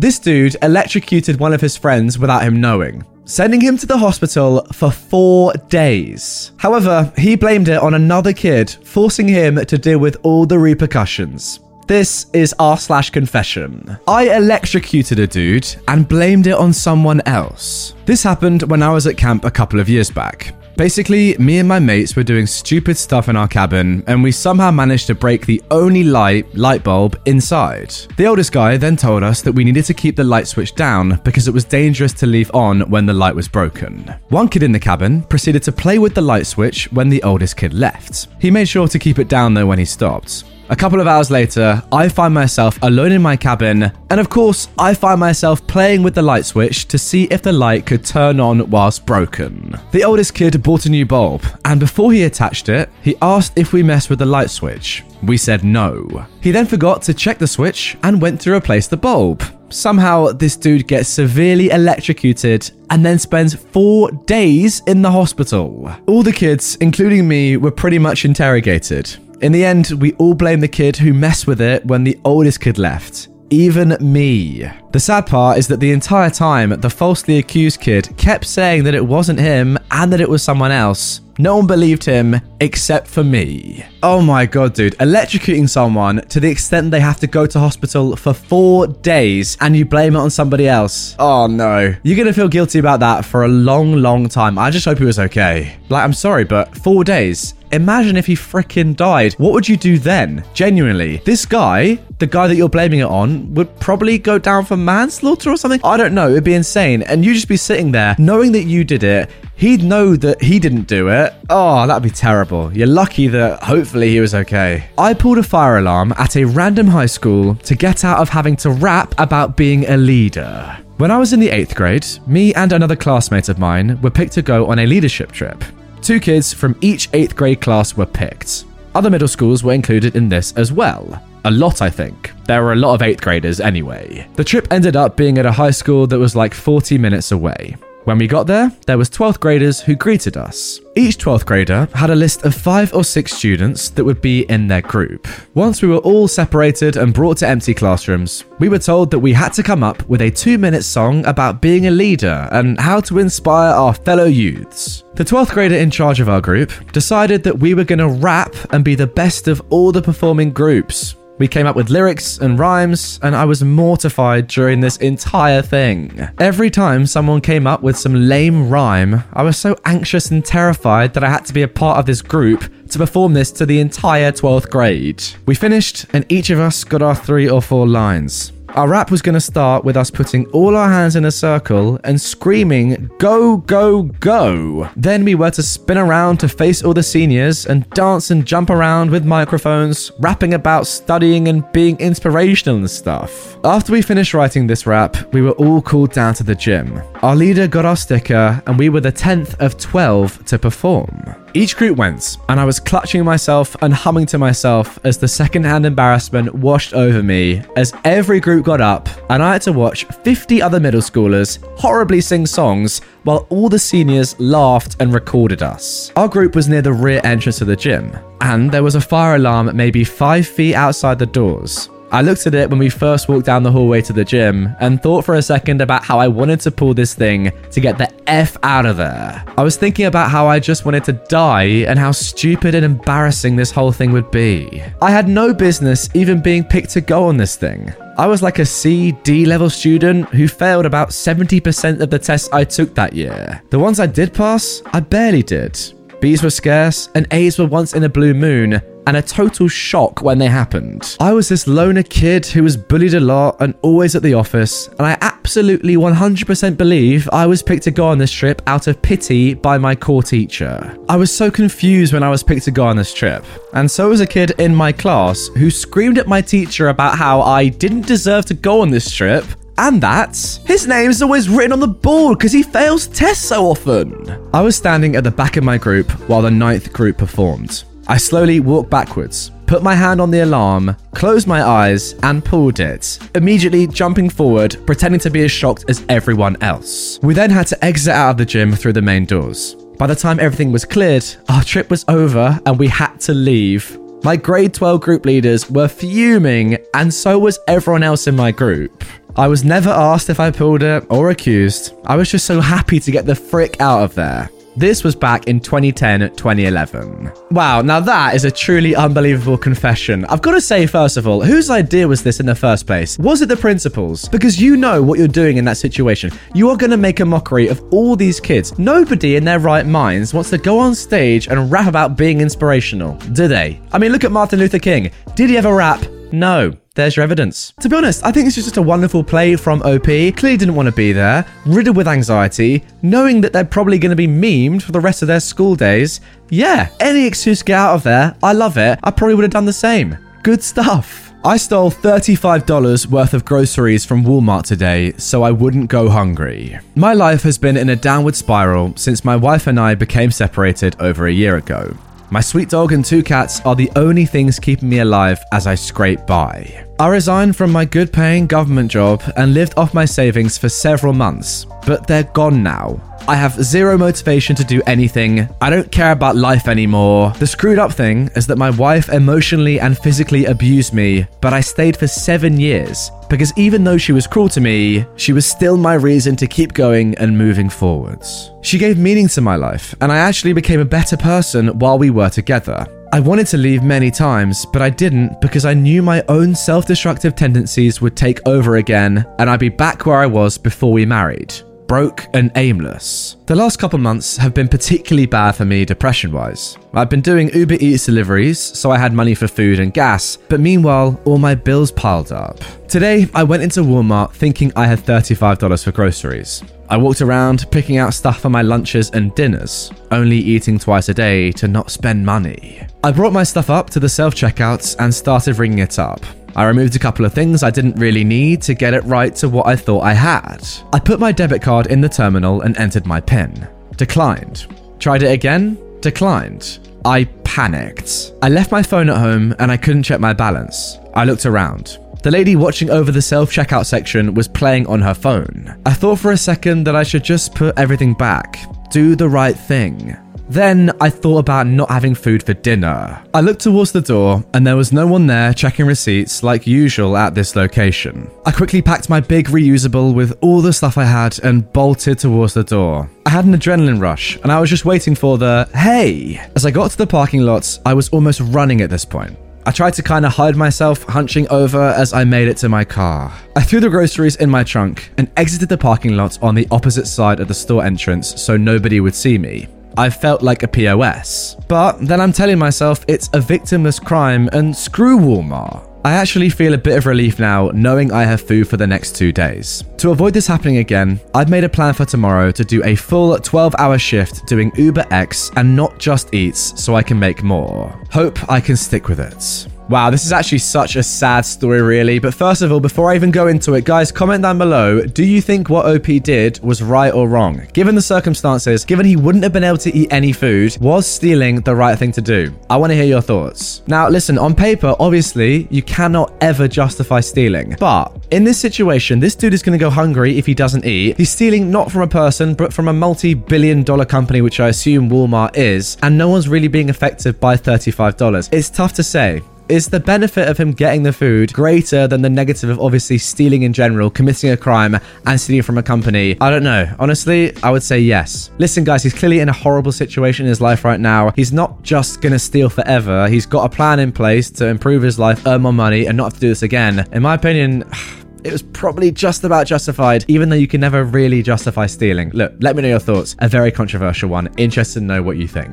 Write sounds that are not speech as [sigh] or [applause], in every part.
This dude electrocuted one of his friends without him knowing, sending him to the hospital for four days. However, he blamed it on another kid, forcing him to deal with all the repercussions. This is r slash confession. I electrocuted a dude and blamed it on someone else. This happened when I was at camp a couple of years back. Basically, me and my mates were doing stupid stuff in our cabin, and we somehow managed to break the only light light bulb inside. The oldest guy then told us that we needed to keep the light switch down because it was dangerous to leave on when the light was broken. One kid in the cabin proceeded to play with the light switch when the oldest kid left. He made sure to keep it down though when he stopped. A couple of hours later, I find myself alone in my cabin, and of course, I find myself playing with the light switch to see if the light could turn on whilst broken. The oldest kid bought a new bulb, and before he attached it, he asked if we messed with the light switch. We said no. He then forgot to check the switch and went to replace the bulb. Somehow, this dude gets severely electrocuted and then spends four days in the hospital. All the kids, including me, were pretty much interrogated. In the end, we all blame the kid who messed with it when the oldest kid left. Even me. The sad part is that the entire time, the falsely accused kid kept saying that it wasn't him and that it was someone else. No one believed him except for me. Oh my god, dude. Electrocuting someone to the extent they have to go to hospital for four days and you blame it on somebody else. Oh no. You're gonna feel guilty about that for a long, long time. I just hope he was okay. Like, I'm sorry, but four days? Imagine if he freaking died. What would you do then? Genuinely. This guy, the guy that you're blaming it on, would probably go down for manslaughter or something. I don't know. It'd be insane. And you'd just be sitting there knowing that you did it. He'd know that he didn't do it. Oh, that'd be terrible. You're lucky that hopefully he was okay. I pulled a fire alarm at a random high school to get out of having to rap about being a leader. When I was in the eighth grade, me and another classmate of mine were picked to go on a leadership trip. Two kids from each 8th grade class were picked. Other middle schools were included in this as well. A lot, I think. There were a lot of 8th graders anyway. The trip ended up being at a high school that was like 40 minutes away. When we got there, there was 12th graders who greeted us. Each 12th grader had a list of 5 or 6 students that would be in their group. Once we were all separated and brought to empty classrooms, we were told that we had to come up with a 2-minute song about being a leader and how to inspire our fellow youths. The 12th grader in charge of our group decided that we were going to rap and be the best of all the performing groups. We came up with lyrics and rhymes, and I was mortified during this entire thing. Every time someone came up with some lame rhyme, I was so anxious and terrified that I had to be a part of this group to perform this to the entire 12th grade. We finished, and each of us got our three or four lines. Our rap was going to start with us putting all our hands in a circle and screaming, Go, go, go! Then we were to spin around to face all the seniors and dance and jump around with microphones, rapping about studying and being inspirational and stuff. After we finished writing this rap, we were all called down to the gym. Our leader got our sticker, and we were the 10th of 12 to perform. Each group went, and I was clutching myself and humming to myself as the secondhand embarrassment washed over me as every group got up, and I had to watch 50 other middle schoolers horribly sing songs while all the seniors laughed and recorded us. Our group was near the rear entrance of the gym, and there was a fire alarm maybe five feet outside the doors. I looked at it when we first walked down the hallway to the gym and thought for a second about how I wanted to pull this thing to get the F out of there. I was thinking about how I just wanted to die and how stupid and embarrassing this whole thing would be. I had no business even being picked to go on this thing. I was like a C, D level student who failed about 70% of the tests I took that year. The ones I did pass, I barely did. B's were scarce, and A's were once in a blue moon, and a total shock when they happened. I was this loner kid who was bullied a lot and always at the office, and I absolutely 100% believe I was picked to go on this trip out of pity by my core teacher. I was so confused when I was picked to go on this trip, and so was a kid in my class who screamed at my teacher about how I didn't deserve to go on this trip And that his name's always written on the board because he fails tests so often. I was standing at the back of my group while the ninth group performed. I slowly walked backwards, put my hand on the alarm, closed my eyes, and pulled it, immediately jumping forward, pretending to be as shocked as everyone else. We then had to exit out of the gym through the main doors. By the time everything was cleared, our trip was over and we had to leave. My grade 12 group leaders were fuming, and so was everyone else in my group. I was never asked if I pulled it or accused. I was just so happy to get the frick out of there. This was back in 2010 2011. Wow, now that is a truly unbelievable confession. I've got to say, first of all, whose idea was this in the first place? Was it the principal's? Because you know what you're doing in that situation. You are going to make a mockery of all these kids. Nobody in their right minds wants to go on stage and rap about being inspirational, do they? I mean, look at Martin Luther King. Did he ever rap? No. There's your evidence. To be honest, I think this is just a wonderful play from OP. Clearly didn't want to be there, riddled with anxiety, knowing that they're probably going to be memed for the rest of their school days. Yeah, any excuse to get out of there. I love it. I probably would have done the same. Good stuff. I stole $35 worth of groceries from Walmart today so I wouldn't go hungry. My life has been in a downward spiral since my wife and I became separated over a year ago. My sweet dog and two cats are the only things keeping me alive as I scrape by. I resigned from my good paying government job and lived off my savings for several months, but they're gone now. I have zero motivation to do anything. I don't care about life anymore. The screwed up thing is that my wife emotionally and physically abused me, but I stayed for seven years because even though she was cruel to me, she was still my reason to keep going and moving forwards. She gave meaning to my life, and I actually became a better person while we were together. I wanted to leave many times, but I didn't because I knew my own self destructive tendencies would take over again and I'd be back where I was before we married broke and aimless. The last couple months have been particularly bad for me depression wise. I've been doing Uber Eats deliveries, so I had money for food and gas, but meanwhile, all my bills piled up. Today, I went into Walmart thinking I had $35 for groceries. I walked around picking out stuff for my lunches and dinners, only eating twice a day to not spend money. I brought my stuff up to the self checkouts and started ringing it up. I removed a couple of things I didn't really need to get it right to what I thought I had. I put my debit card in the terminal and entered my PIN. Declined. Tried it again? Declined. I panicked. I left my phone at home and I couldn't check my balance. I looked around. The lady watching over the self checkout section was playing on her phone. I thought for a second that I should just put everything back, do the right thing. Then I thought about not having food for dinner. I looked towards the door and there was no one there checking receipts like usual at this location. I quickly packed my big reusable with all the stuff I had and bolted towards the door. I had an adrenaline rush and I was just waiting for the hey. As I got to the parking lot, I was almost running at this point. I tried to kind of hide myself, hunching over as I made it to my car. I threw the groceries in my trunk and exited the parking lot on the opposite side of the store entrance so nobody would see me. I felt like a POS. But then I'm telling myself it's a victimless crime and screw Walmart. I actually feel a bit of relief now knowing I have food for the next two days. To avoid this happening again, I've made a plan for tomorrow to do a full 12 hour shift doing Uber X and not just Eats so I can make more. Hope I can stick with it. Wow, this is actually such a sad story, really. But first of all, before I even go into it, guys, comment down below. Do you think what OP did was right or wrong? Given the circumstances, given he wouldn't have been able to eat any food, was stealing the right thing to do? I want to hear your thoughts. Now, listen, on paper, obviously, you cannot ever justify stealing. But in this situation, this dude is going to go hungry if he doesn't eat. He's stealing not from a person, but from a multi billion dollar company, which I assume Walmart is, and no one's really being affected by $35. It's tough to say is the benefit of him getting the food greater than the negative of obviously stealing in general, committing a crime, and stealing from a company? I don't know. Honestly, I would say yes. Listen, guys, he's clearly in a horrible situation in his life right now. He's not just gonna steal forever. He's got a plan in place to improve his life, earn more money, and not have to do this again. In my opinion, [sighs] it was probably just about justified, even though you can never really justify stealing. Look, let me know your thoughts. A very controversial one. Interested to know what you think.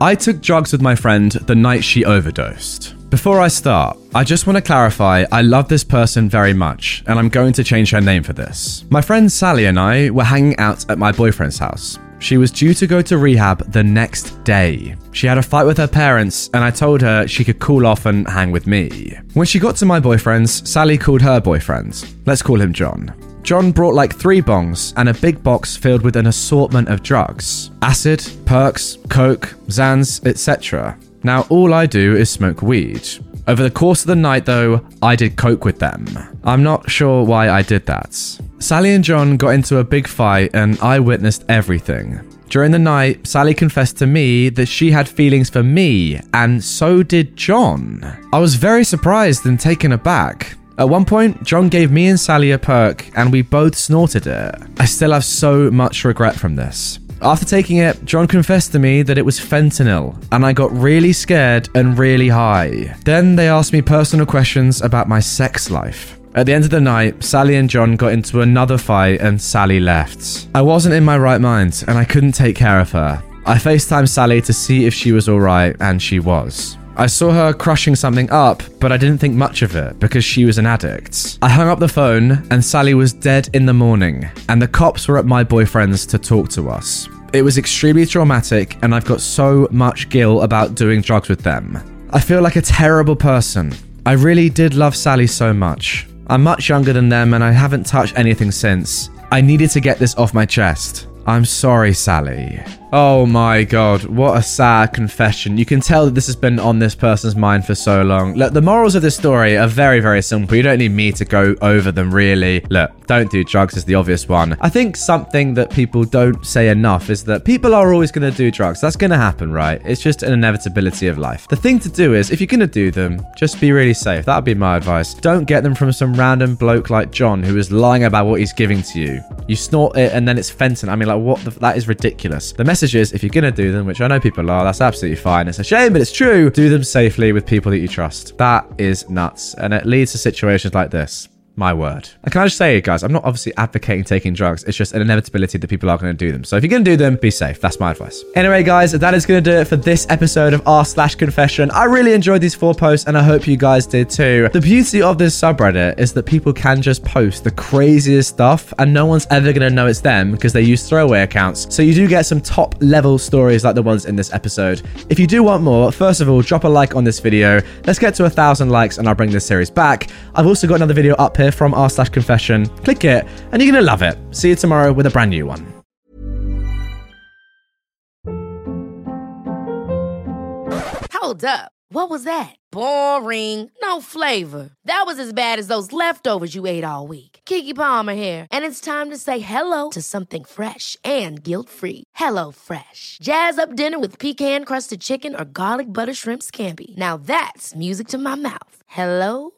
I took drugs with my friend the night she overdosed. Before I start, I just want to clarify I love this person very much, and I'm going to change her name for this. My friend Sally and I were hanging out at my boyfriend's house. She was due to go to rehab the next day. She had a fight with her parents, and I told her she could cool off and hang with me. When she got to my boyfriend's, Sally called her boyfriend. Let's call him John. John brought like three bongs and a big box filled with an assortment of drugs acid, perks, coke, Xans, etc. Now, all I do is smoke weed. Over the course of the night, though, I did coke with them. I'm not sure why I did that. Sally and John got into a big fight, and I witnessed everything. During the night, Sally confessed to me that she had feelings for me, and so did John. I was very surprised and taken aback. At one point, John gave me and Sally a perk, and we both snorted it. I still have so much regret from this. After taking it, John confessed to me that it was fentanyl, and I got really scared and really high. Then they asked me personal questions about my sex life. At the end of the night, Sally and John got into another fight and Sally left. I wasn't in my right mind and I couldn't take care of her. I FaceTimed Sally to see if she was alright, and she was. I saw her crushing something up, but I didn't think much of it because she was an addict. I hung up the phone, and Sally was dead in the morning, and the cops were at my boyfriend's to talk to us. It was extremely traumatic, and I've got so much guilt about doing drugs with them. I feel like a terrible person. I really did love Sally so much. I'm much younger than them, and I haven't touched anything since. I needed to get this off my chest. I'm sorry, Sally. Oh my god, what a sad confession. You can tell that this has been on this person's mind for so long. Look, the morals of this story are very, very simple. You don't need me to go over them, really. Look, don't do drugs is the obvious one. I think something that people don't say enough is that people are always going to do drugs. That's going to happen, right? It's just an inevitability of life. The thing to do is, if you're going to do them, just be really safe. That would be my advice. Don't get them from some random bloke like John who is lying about what he's giving to you. You snort it and then it's fentanyl. I mean, like, what the, that is ridiculous. The message is if you're going to do them, which I know people are, that's absolutely fine. It's a shame, but it's true. Do them safely with people that you trust. That is nuts. And it leads to situations like this. My word. And can I just say, guys, I'm not obviously advocating taking drugs. It's just an inevitability that people are going to do them. So if you're going to do them, be safe. That's my advice. Anyway, guys, that is going to do it for this episode of r slash confession. I really enjoyed these four posts, and I hope you guys did too. The beauty of this subreddit is that people can just post the craziest stuff, and no one's ever going to know it's them because they use throwaway accounts. So you do get some top level stories like the ones in this episode. If you do want more, first of all, drop a like on this video. Let's get to a thousand likes, and I'll bring this series back. I've also got another video up here from r slash confession. Click it, and you're gonna love it. See you tomorrow with a brand new one. Hold up. What was that? Boring. No flavor. That was as bad as those leftovers you ate all week. Keke Palmer here, and it's time to say hello to something fresh and guilt-free. Hello Fresh. Jazz up dinner with pecan-crusted chicken or garlic butter shrimp scampi. Now that's music to my mouth. Hello